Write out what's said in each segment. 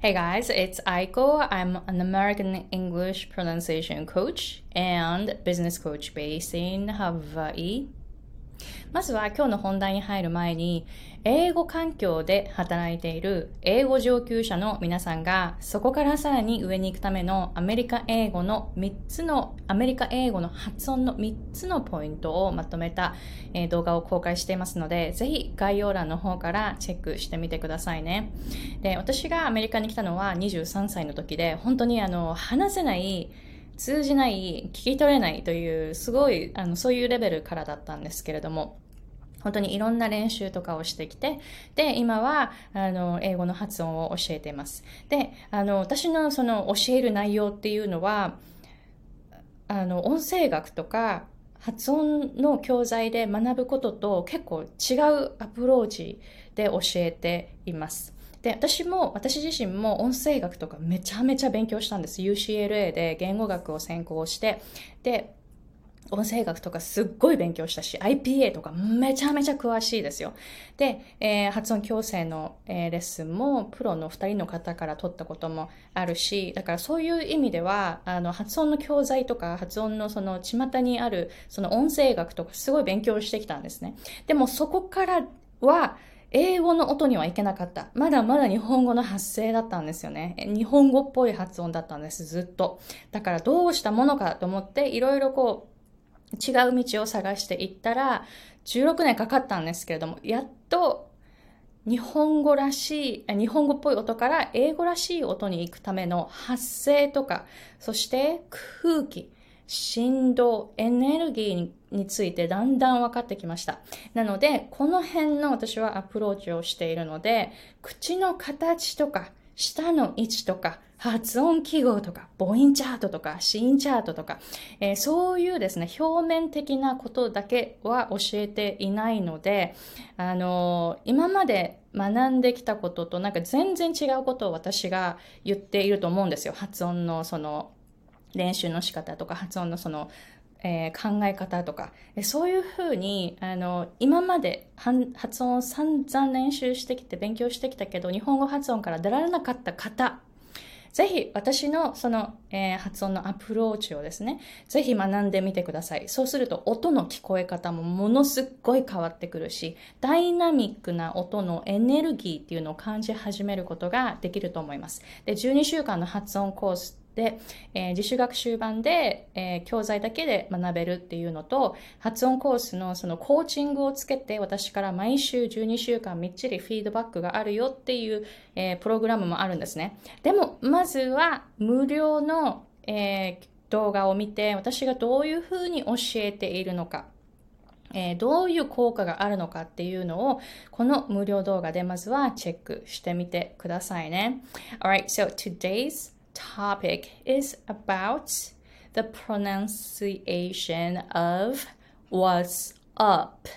Hey guys, it's Aiko. I'm an American English pronunciation coach and business coach based in Hawaii. まずは今日の本題に入る前に、英語環境で働いている英語上級者の皆さんが、そこからさらに上に行くためのアメリカ英語の3つの、アメリカ英語の発音の3つのポイントをまとめた、え、動画を公開していますので、ぜひ概要欄の方からチェックしてみてくださいね。で、私がアメリカに来たのは23歳の時で、本当にあの、話せない、通じない、聞き取れないという、すごい、あの、そういうレベルからだったんですけれども、本当にいろんな練習とかをしてきて、で、今は、あの、英語の発音を教えています。で、あの、私のその教える内容っていうのは、あの、音声学とか、発音の教材で学ぶことと結構違うアプローチで教えています。で、私も、私自身も音声学とかめちゃめちゃ勉強したんです。UCLA で言語学を専攻して、で、音声学とかすっごい勉強したし、IPA とかめちゃめちゃ詳しいですよ。で、えー、発音矯正の、えー、レッスンもプロの二人の方から取ったこともあるし、だからそういう意味では、あの、発音の教材とか、発音のその巷にある、その音声学とかすごい勉強してきたんですね。でもそこからは、英語の音にはいけなかった。まだまだ日本語の発声だったんですよね。日本語っぽい発音だったんです、ずっと。だからどうしたものかと思って、いろいろこう、違う道を探していったら、16年かかったんですけれども、やっと日本語らしい、日本語っぽい音から英語らしい音に行くための発声とか、そして空気、振動、エネルギーにについてだんだん分かってきました。なので、この辺の私はアプローチをしているので、口の形とか、舌の位置とか、発音記号とか、母音チャートとか、子音チャートとか、えー、そういうですね、表面的なことだけは教えていないので、あのー、今まで学んできたこととなんか全然違うことを私が言っていると思うんですよ。発音のその練習の仕方とか発音のその、えー、考え方とか、そういうふうに、あの、今まで発音を散々練習してきて勉強してきたけど、日本語発音から出られなかった方、ぜひ私のその、えー、発音のアプローチをですね、ぜひ学んでみてください。そうすると音の聞こえ方もものすっごい変わってくるし、ダイナミックな音のエネルギーっていうのを感じ始めることができると思います。で、12週間の発音コースで、えー、自主学習版で、えー、教材だけで学べるっていうのと、発音コースのそのコーチングをつけて、私から毎週12週間みっちりフィードバックがあるよっていう、えー、プログラムもあるんですね。でも、まずは無料の、え動画を見て、私がどういうふうに教えているのか。えー、どういう効果があるのかっていうのを、この無料動画でまずはチェックしてみてくださいね。Alright, so today's topic is about the pronunciation of what's up.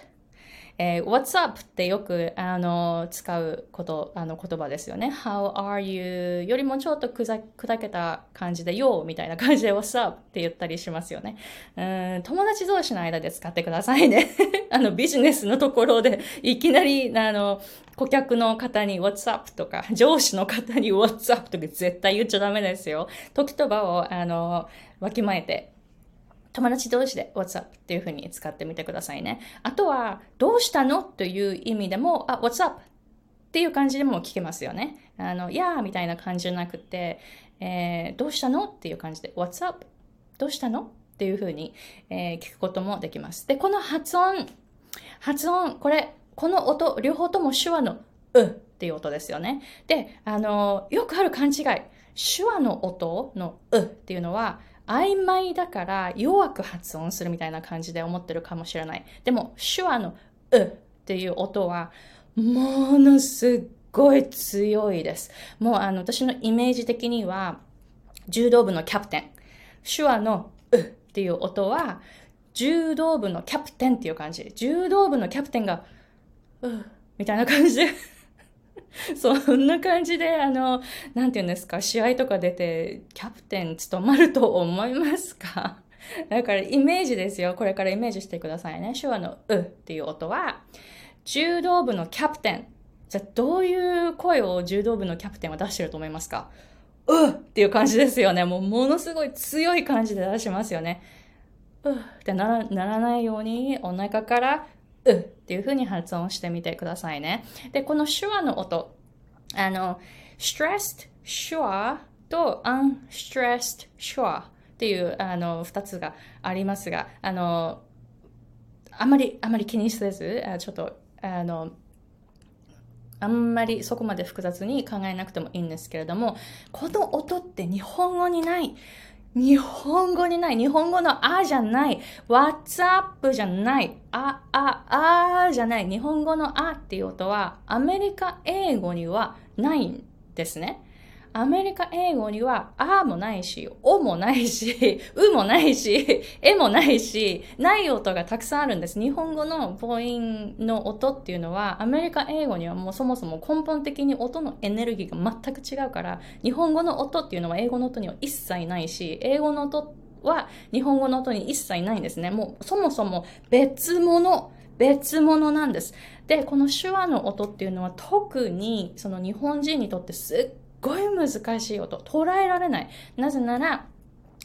えー、What's up? ってよくあの使うことあの言葉ですよね。How are you? よりもちょっと砕けた感じで Yo みたいな感じで What's up? って言ったりしますよね。うん友達同士の間で使ってくださいね。あのビジネスのところでいきなりあの顧客の方に What's up? とか上司の方に What's up? とか絶対言っちゃダメですよ。時と場をあのわきまえて友達同士で What's up っていう風に使ってみてくださいね。あとは、どうしたの？という意味でも、あ、What's up っていう感じでも聞けますよね。あの、やーみたいな感じじゃなくて、えー、どうしたの？っていう感じで What's up? どうしたの？っていう風に、えー、聞くこともできます。で、この発音、発音、これ、この音、両方とも手話のうっていう音ですよね。で、あの、よくある勘違い。手話の音のうっていうのは、曖昧だから弱く発音するみたいな感じで思ってるかもしれない。でも、手話のうっていう音は、ものすごい強いです。もうあの、私のイメージ的には、柔道部のキャプテン。手話のうっていう音は、柔道部のキャプテンっていう感じ。柔道部のキャプテンが、うみたいな感じで そんな感じで、あの、なんて言うんですか、試合とか出て、キャプテン務まると思いますか？だからイメージですよ。これからイメージしてくださいね。手話のうっていう音は、柔道部のキャプテン。じゃあどういう声を柔道部のキャプテンは出してると思いますか？うっていう感じですよね。もうものすごい強い感じで出しますよね。うってならならないようにお腹からうっていう風に発音してみてくださいね。で、この手話の音、あの、stressed 手話と unstressed 手話っていうあの二つがありますが、あの、あまり、あまり気にせず、ちょっと、あの、あんまりそこまで複雑に考えなくてもいいんですけれども、この音って日本語にない。日本語にない。日本語のあじゃない。What's up じゃない。あ、あ、あじゃない。日本語のあっていう音はアメリカ英語にはないんですね。アメリカ英語には、あーもないし、おもないし、うもないし、えもないし、ない音がたくさんあるんです。日本語の母音の音っていうのは、アメリカ英語にはもうそもそも根本的に音のエネルギーが全く違うから、日本語の音っていうのは英語の音には一切ないし、英語の音は日本語の音に一切ないんですね。もうそもそも別物。別物なんです。で、この手話の音っていうのは特にその日本人にとってすっごい難しい音。捉えられない。なぜなら、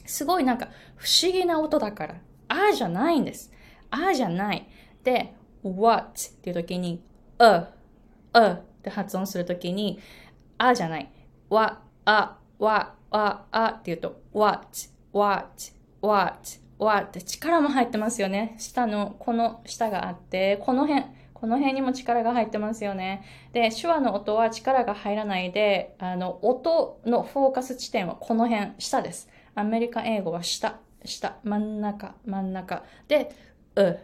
すごいなんか不思議な音だから。あじゃないんです。あじゃない。で、what っていう時に、う、うって発音するときに、あじゃない。わ、あ、わ、あ、あって言うと、what, what, what, what って力も入ってますよね。下の、この下があって、この辺、この辺にも力が入ってますよね。で、手話の音は力が入らないで、あの、音のフォーカス地点はこの辺、下です。アメリカ英語は下、下、真ん中、真ん中。で、う、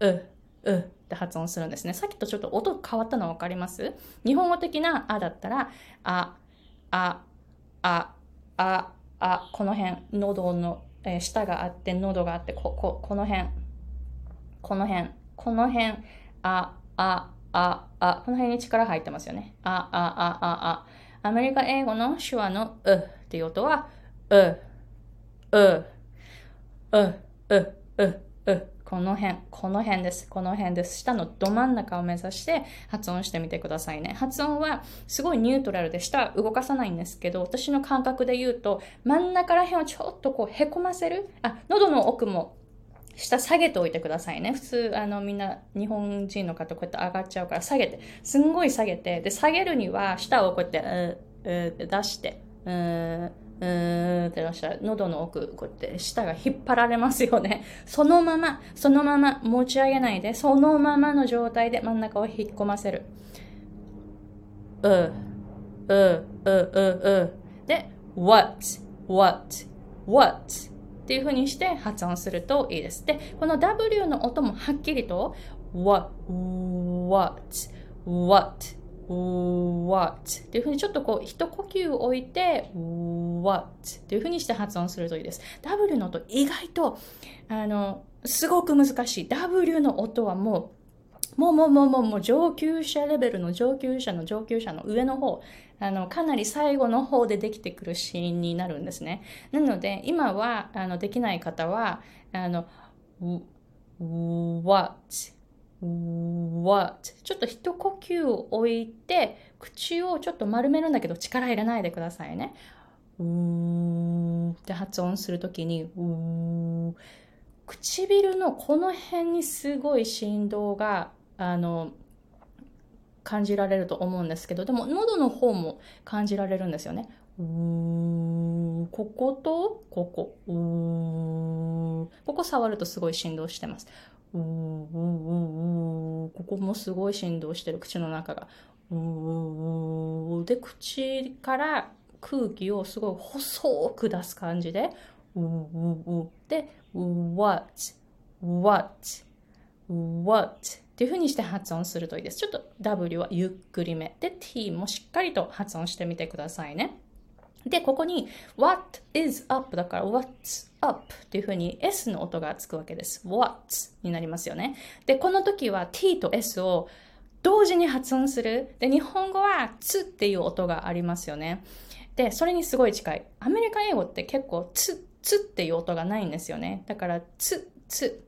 う、うって発音するんですね。さっきとちょっと音変わったの分かります？日本語的なあだったら、あ、あ、あ、あ、あ、この辺、喉の、えー、下があって、喉があって、こ、こ、この辺、この辺、この辺、あ、あ、あ、あ、この辺に力入ってますよね。あ、あ、あ、あ、あ。アメリカ英語の手話のうっていう音は、う、う、う、う、う、う。この辺、この辺です。この辺です。下のど真ん中を目指して発音してみてくださいね。発音はすごいニュートラルで下動かさないんですけど、私の感覚で言うと、真ん中ら辺をちょっとこうへこませる？あ、喉の奥も下下げておいてくださいね。普通、あの、みんな、日本人の方こうやって上がっちゃうから下げて、すんごい下げて、で、下げるには、下をこうやって、うー、うー出して、うー、うーって出したら、喉の奥、こうやって舌が引っ張られますよね。そのまま、そのまま持ち上げないで、そのままの状態で真ん中を引っ込ませる。う、う、う、う、う。で、what, what, what? っていう風にして発音するといいです。で、この W の音もはっきりと what, what, what, what っていう風にちょっとこう一呼吸置いて what っていう風にして発音するといいです。W の音意外とあのすごく難しい。W の音はもうもうもうもうもうもう上級者レベルの上級者の上級者の上の方あの、かなり最後の方でできてくるシーンになるんですね。なので、今は、あの、できない方は、あの、what, what ちょっと一呼吸を置いて、口をちょっと丸めるんだけど力入れないでくださいね。うーって発音するときに、うー唇のこの辺にすごい振動が、あの、感じられると思うんですけど、でも喉の方も感じられるんですよね。うーこことここ。うーここ触るとすごい振動してます。うーうーうーここもすごい振動してる口の中が。うーで、口から空気をすごい細く出す感じで。うーうーで、what, what, what っていう風にして発音するといいです。ちょっと W はゆっくりめ。で、T もしっかりと発音してみてくださいね。で、ここに What is up? だから What's up? っていう風に S の音がつくわけです。What になりますよね。で、この時は T と S を同時に発音する。で、日本語はつっていう音がありますよね。で、それにすごい近い。アメリカ英語って結構つ、つっていう音がないんですよね。だから、つ、つ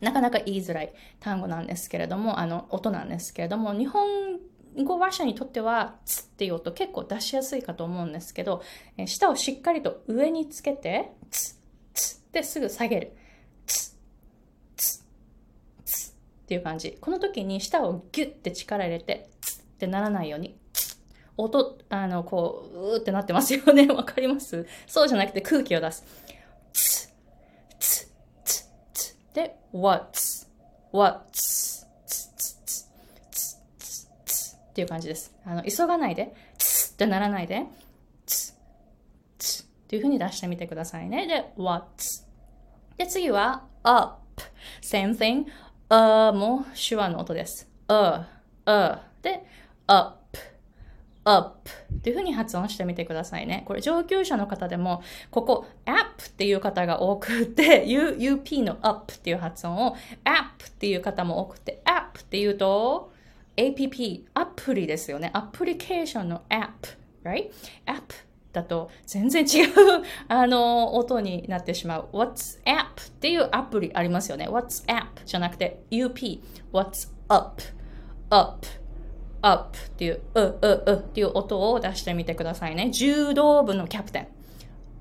なかなか言いづらい単語なんですけれども、あの、音なんですけれども、日本語話者にとっては、つっていう音結構出しやすいかと思うんですけど、えー、舌をしっかりと上につけて、つ、つってすぐ下げる。つ、つ、つっていう感じ。この時に舌をギュッて力入れて、つってならないように、音、あの、こう、うーってなってますよね。わかります？そうじゃなくて空気を出す。で、what's, what's, っていう感じです。あの、急がないで、つってならないで、つ、つっていう風に出してみてくださいね。で、what's で、次は up. same thing. あも手話の音です。あ、あ。で、up. Up っていう風に発音してみてくださいね。これ上級者の方でも、ここ app っていう方が多くて、U、UP の up っていう発音を app っていう方も多くて、app っていうと、app、アプリですよね。アプリケーションの app、right? app だと全然違う あの音になってしまう。WhatsApp っていうアプリありますよね。WhatsApp じゃなくて UP、What's up、up、up っていう、う、う、うっていう音を出してみてくださいね。柔道部のキャプテン。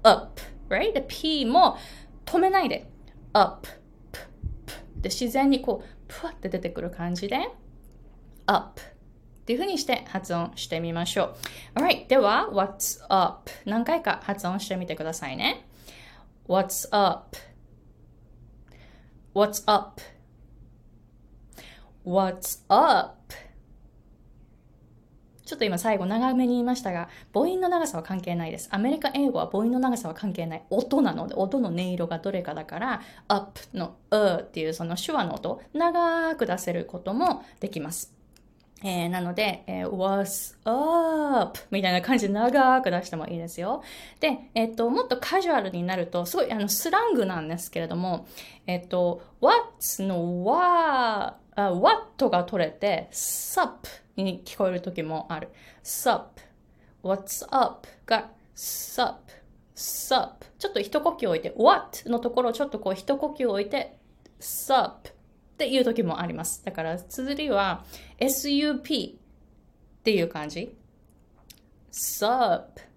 up、right? で、P も止めないで。up、p、p で自然にこう、ぷわって出てくる感じで。up っていう風にして発音してみましょう。Alright. では、what's up? 何回か発音してみてくださいね。What's up? What's up? What's up? ちょっと今最後長めに言いましたが、母音の長さは関係ないです。アメリカ英語は母音の長さは関係ない。音なので、音の音色がどれかだから、up の u っていうその手話の音、長く出せることもできます。えー、なので、えー、what's up? みたいな感じで長く出してもいいですよ。で、えっ、と、もっとカジュアルになると、すごいあのスラングなんですけれども、えっ、と、what's の w h what, what が取れて、sup に聞こえる時もある。sup, what's up が sup, sup ちょっと一呼吸置いて、what のところをちょっとこう一呼吸置いて、sup っていう時もあります。だから、綴りは sup っていう感じ。sup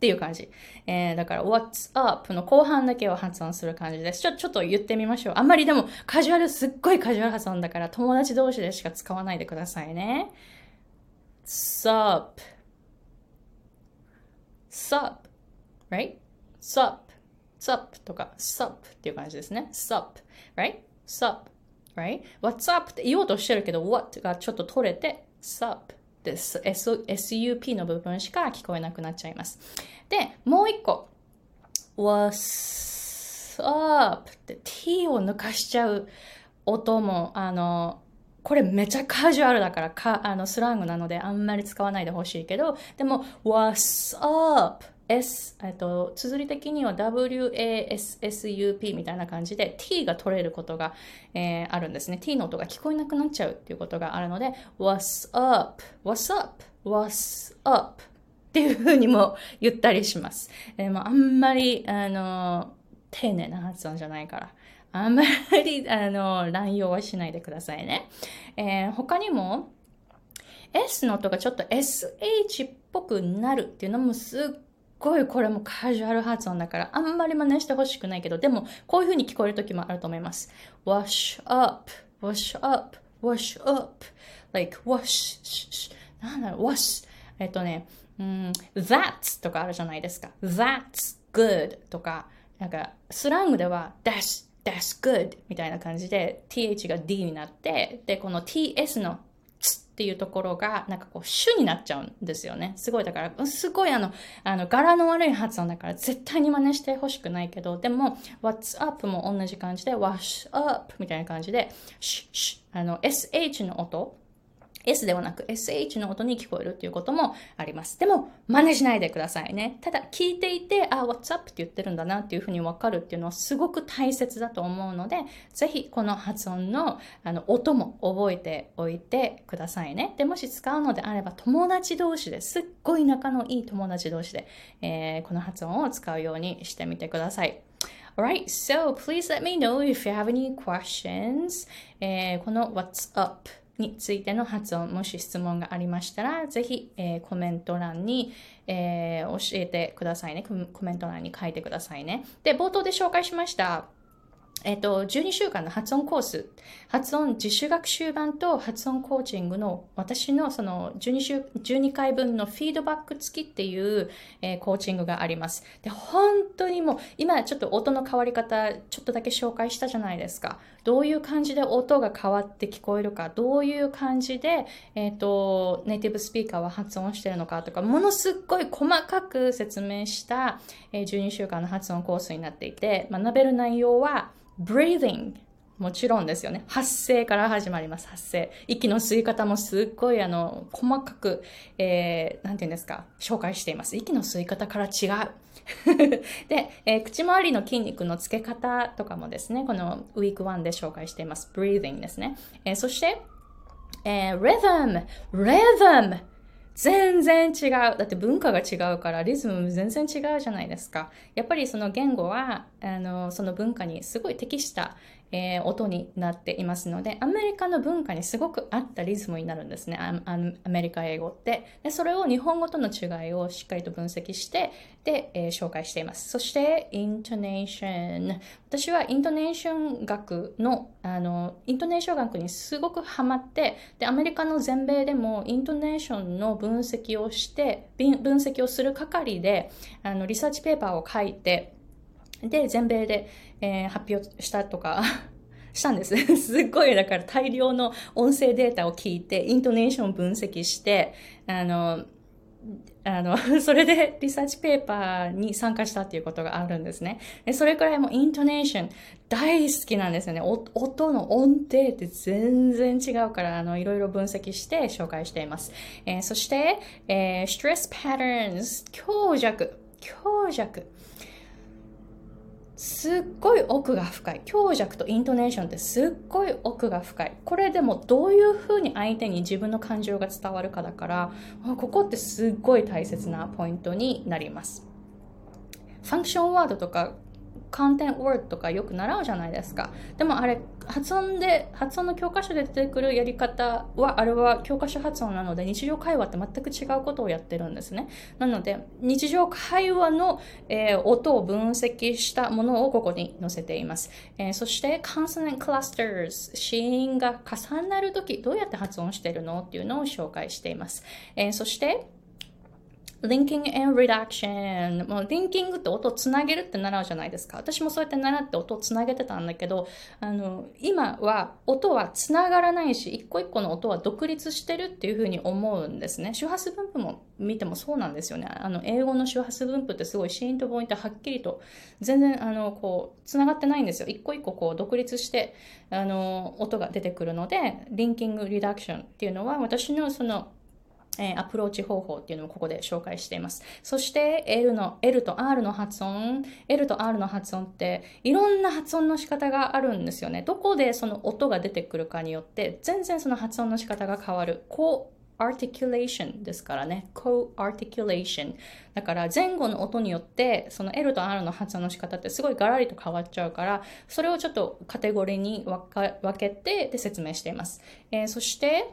っていう感じ。えー、だから、what's up の後半だけを発音する感じです。ちょ、ちょっと言ってみましょう。あんまりでも、カジュアル、すっごいカジュアル発音だから、友達同士でしか使わないでくださいね。sup sup right sup sup とか sup っていう感じですね。sup right sup right? What's up って言おうとしてるけど、what がちょっと取れて、sup です。sup の部分しか聞こえなくなっちゃいます。で、もう一個。what's up? って t を抜かしちゃう音も、あの、これめちゃカジュアルだからか、あの、スラングなのであんまり使わないでほしいけど、でも、what's up? S、えっと、綴り的には WASSUP みたいな感じで T が取れることが、えー、あるんですね。T の音が聞こえなくなっちゃうっていうことがあるので、What's up? What's up? What's up? っていうふうにも言ったりします。えー、もあんまり、あの、丁寧な発音じゃないから。あんまり、あの、乱用はしないでくださいね。えー、他にも、S の音がちょっと SH っぽくなるっていうのもすっごいこれもカジュアル発音だから、あんまり真似してほしくないけど、でも、こういう風に聞こえる時もあると思います。wash up, wash up, wash up, like wash, なんだろう、wash, えっとね、うん、that's とかあるじゃないですか。that's good とか、なんか、スラングでは that's, that's good みたいな感じで th が d になって、で、この ts のつっていうところが、なんかこう、主になっちゃうんですよね。すごい、だから、すごいあの、あの、柄の悪い発音だから、絶対に真似してほしくないけど、でも、what's up も同じ感じで、wash up みたいな感じで、し、し、あの、sh の音 S ではなく SH の音に聞こえるっていうこともあります。でも、真似しないでくださいね。ただ、聞いていて、あ、What's up って言ってるんだなっていうふうにわかるっていうのはすごく大切だと思うので、ぜひこの発音のあの音も覚えておいてくださいね。で、もし使うのであれば、友達同士ですっごい仲のいい友達同士で、えー、この発音を使うようにしてみてください。Alright, so please let me know if you have any questions. えー、この What's up についての発音、もし質問がありましたら、ぜひ、えー、コメント欄に、えー、教えてくださいね。コメント欄に書いてくださいね。で、冒頭で紹介しました。えっと、12週間の発音コース、発音自主学習版と発音コーチングの私のその12週、12回分のフィードバック付きっていう、えー、コーチングがあります。で、本当にもう、今ちょっと音の変わり方、ちょっとだけ紹介したじゃないですか。どういう感じで音が変わって聞こえるか、どういう感じで、えっ、ー、と、ネイティブスピーカーは発音してるのかとか、ものすっごい細かく説明した、えー、12週間の発音コースになっていて、学べる内容は、breathing もちろんですよね。発声から始まります。発声。息の吸い方もすっごいあの、細かく、えー、なんて言うんですか、紹介しています。息の吸い方から違う。で、えー、口周りの筋肉のつけ方とかもですね、このウィーク1で紹介しています。breathing ですね。えー、そして、えー、rhythm, rhythm 全然違う。だって文化が違うからリズムも全然違うじゃないですか。やっぱりその言語は、あの、その文化にすごい適した、えー、音になっていますので、アメリカの文化にすごく合ったリズムになるんですね。アメリカ英語って。で、それを日本語との違いをしっかりと分析して、で、えー、紹介しています。そして、イントネーション。私はイントネーション学の、あの、イントネーション学にすごくハマって、で、アメリカの全米でもイントネーションの分析をして、分析をする係で、あの、リサーチペーパーを書いて、で、全米で、えー、発表したとか したんです。すっごい、だから大量の音声データを聞いて、イントネーションを分析して、あの、あの、それでリサーチペーパーに参加したっていうことがあるんですね。でそれくらいもイントネーション大好きなんですよね。音の音程って全然違うから、あの、いろいろ分析して紹介しています。えー、そして、えー、stress patterns、強弱、強弱。すっごい奥が深い。強弱とイントネーションってすっごい奥が深い。これでもどういうふうに相手に自分の感情が伝わるかだから、ここってすっごい大切なポイントになります。ファンクションワードとかカンテンワードとかよく習うじゃないですか。でもあれ、発音で、発音の教科書で出てくるやり方は、あれは教科書発音なので、日常会話って全く違うことをやってるんですね。なので、日常会話の、えー、音を分析したものをここに載せています。えー、そして、consonant clusters、子音が重なるとき、どうやって発音してるの？っていうのを紹介しています。えー、そして、linking and reduction。もう、リンキングって音をつなげるって習うじゃないですか。私もそうやって習って音をつなげてたんだけど、あの、今は音はつながらないし、一個一個の音は独立してるっていうふうに思うんですね。周波数分布も見てもそうなんですよね。あの、英語の周波数分布ってすごいシーンとポイントはっきりと、全然、あの、こう、つながってないんですよ。一個一個こう、独立して、あの、音が出てくるので、リンキングリダクションっていうのは、私のその、えアプローチ方法っていうのもここで紹介しています。そして L の、L と R の発音、L と R の発音っていろんな発音の仕方があるんですよね。どこでその音が出てくるかによって全然その発音の仕方が変わる。こう articulation ですからね。co-articulation。だから前後の音によってその L と R の発音の仕方ってすごいガラリと変わっちゃうから、それをちょっとカテゴリーに分けてで説明しています。えー、そして、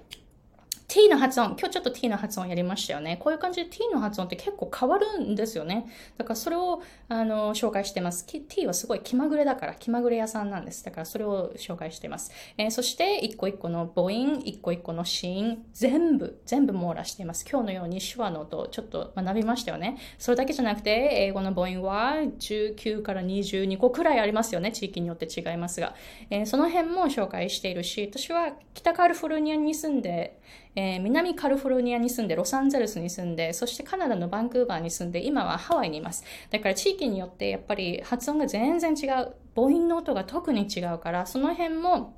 t の発音、今日ちょっと t の発音やりましたよね。こういう感じで t の発音って結構変わるんですよね。だからそれをあの紹介してます。t はすごい気まぐれだから、気まぐれ屋さんなんです。だからそれを紹介してます。えー、そして一個一個の母音、一個一個の子音、全部、全部網羅しています。今日のように手話の音ちょっと学びましたよね。それだけじゃなくて、英語の母音は19から22個くらいありますよね。地域によって違いますが。えー、その辺も紹介しているし、私は北カリフォルニアに住んで、えー、南カリフォルニアに住んで、ロサンゼルスに住んで、そしてカナダのバンクーバーに住んで、今はハワイにいます。だから地域によってやっぱり発音が全然違う。母音の音が特に違うから、その辺も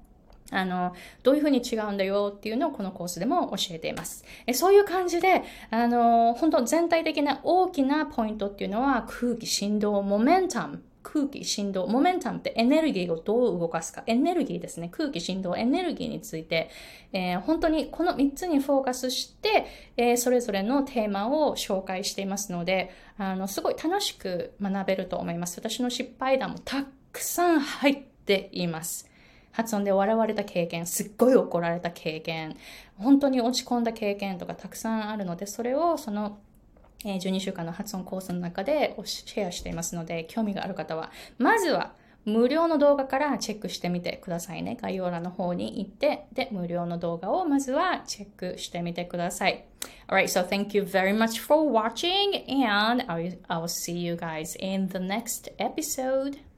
あの、どういうふうに違うんだよっていうのをこのコースでも教えています。えそういう感じで、あの、本当全体的な大きなポイントっていうのは空気、振動、モメンタム空気、振動、モメンタムってエネルギーをどう動かすか、エネルギーですね、空気、振動、エネルギーについて、えー、本当にこの3つにフォーカスして、えー、それぞれのテーマを紹介していますので、あの、すごい楽しく学べると思います。私の失敗談もたくさん入っています。発音で笑われた経験、すっごい怒られた経験、本当に落ち込んだ経験とかたくさんあるので、それをそのえ12週間の発音コースの中でシェアしていますので、興味がある方は、まずは無料の動画からチェックしてみてくださいね。概要欄の方に行って、で、無料の動画をまずはチェックしてみてください。Alright, so thank you very much for watching and I will see you guys in the next episode.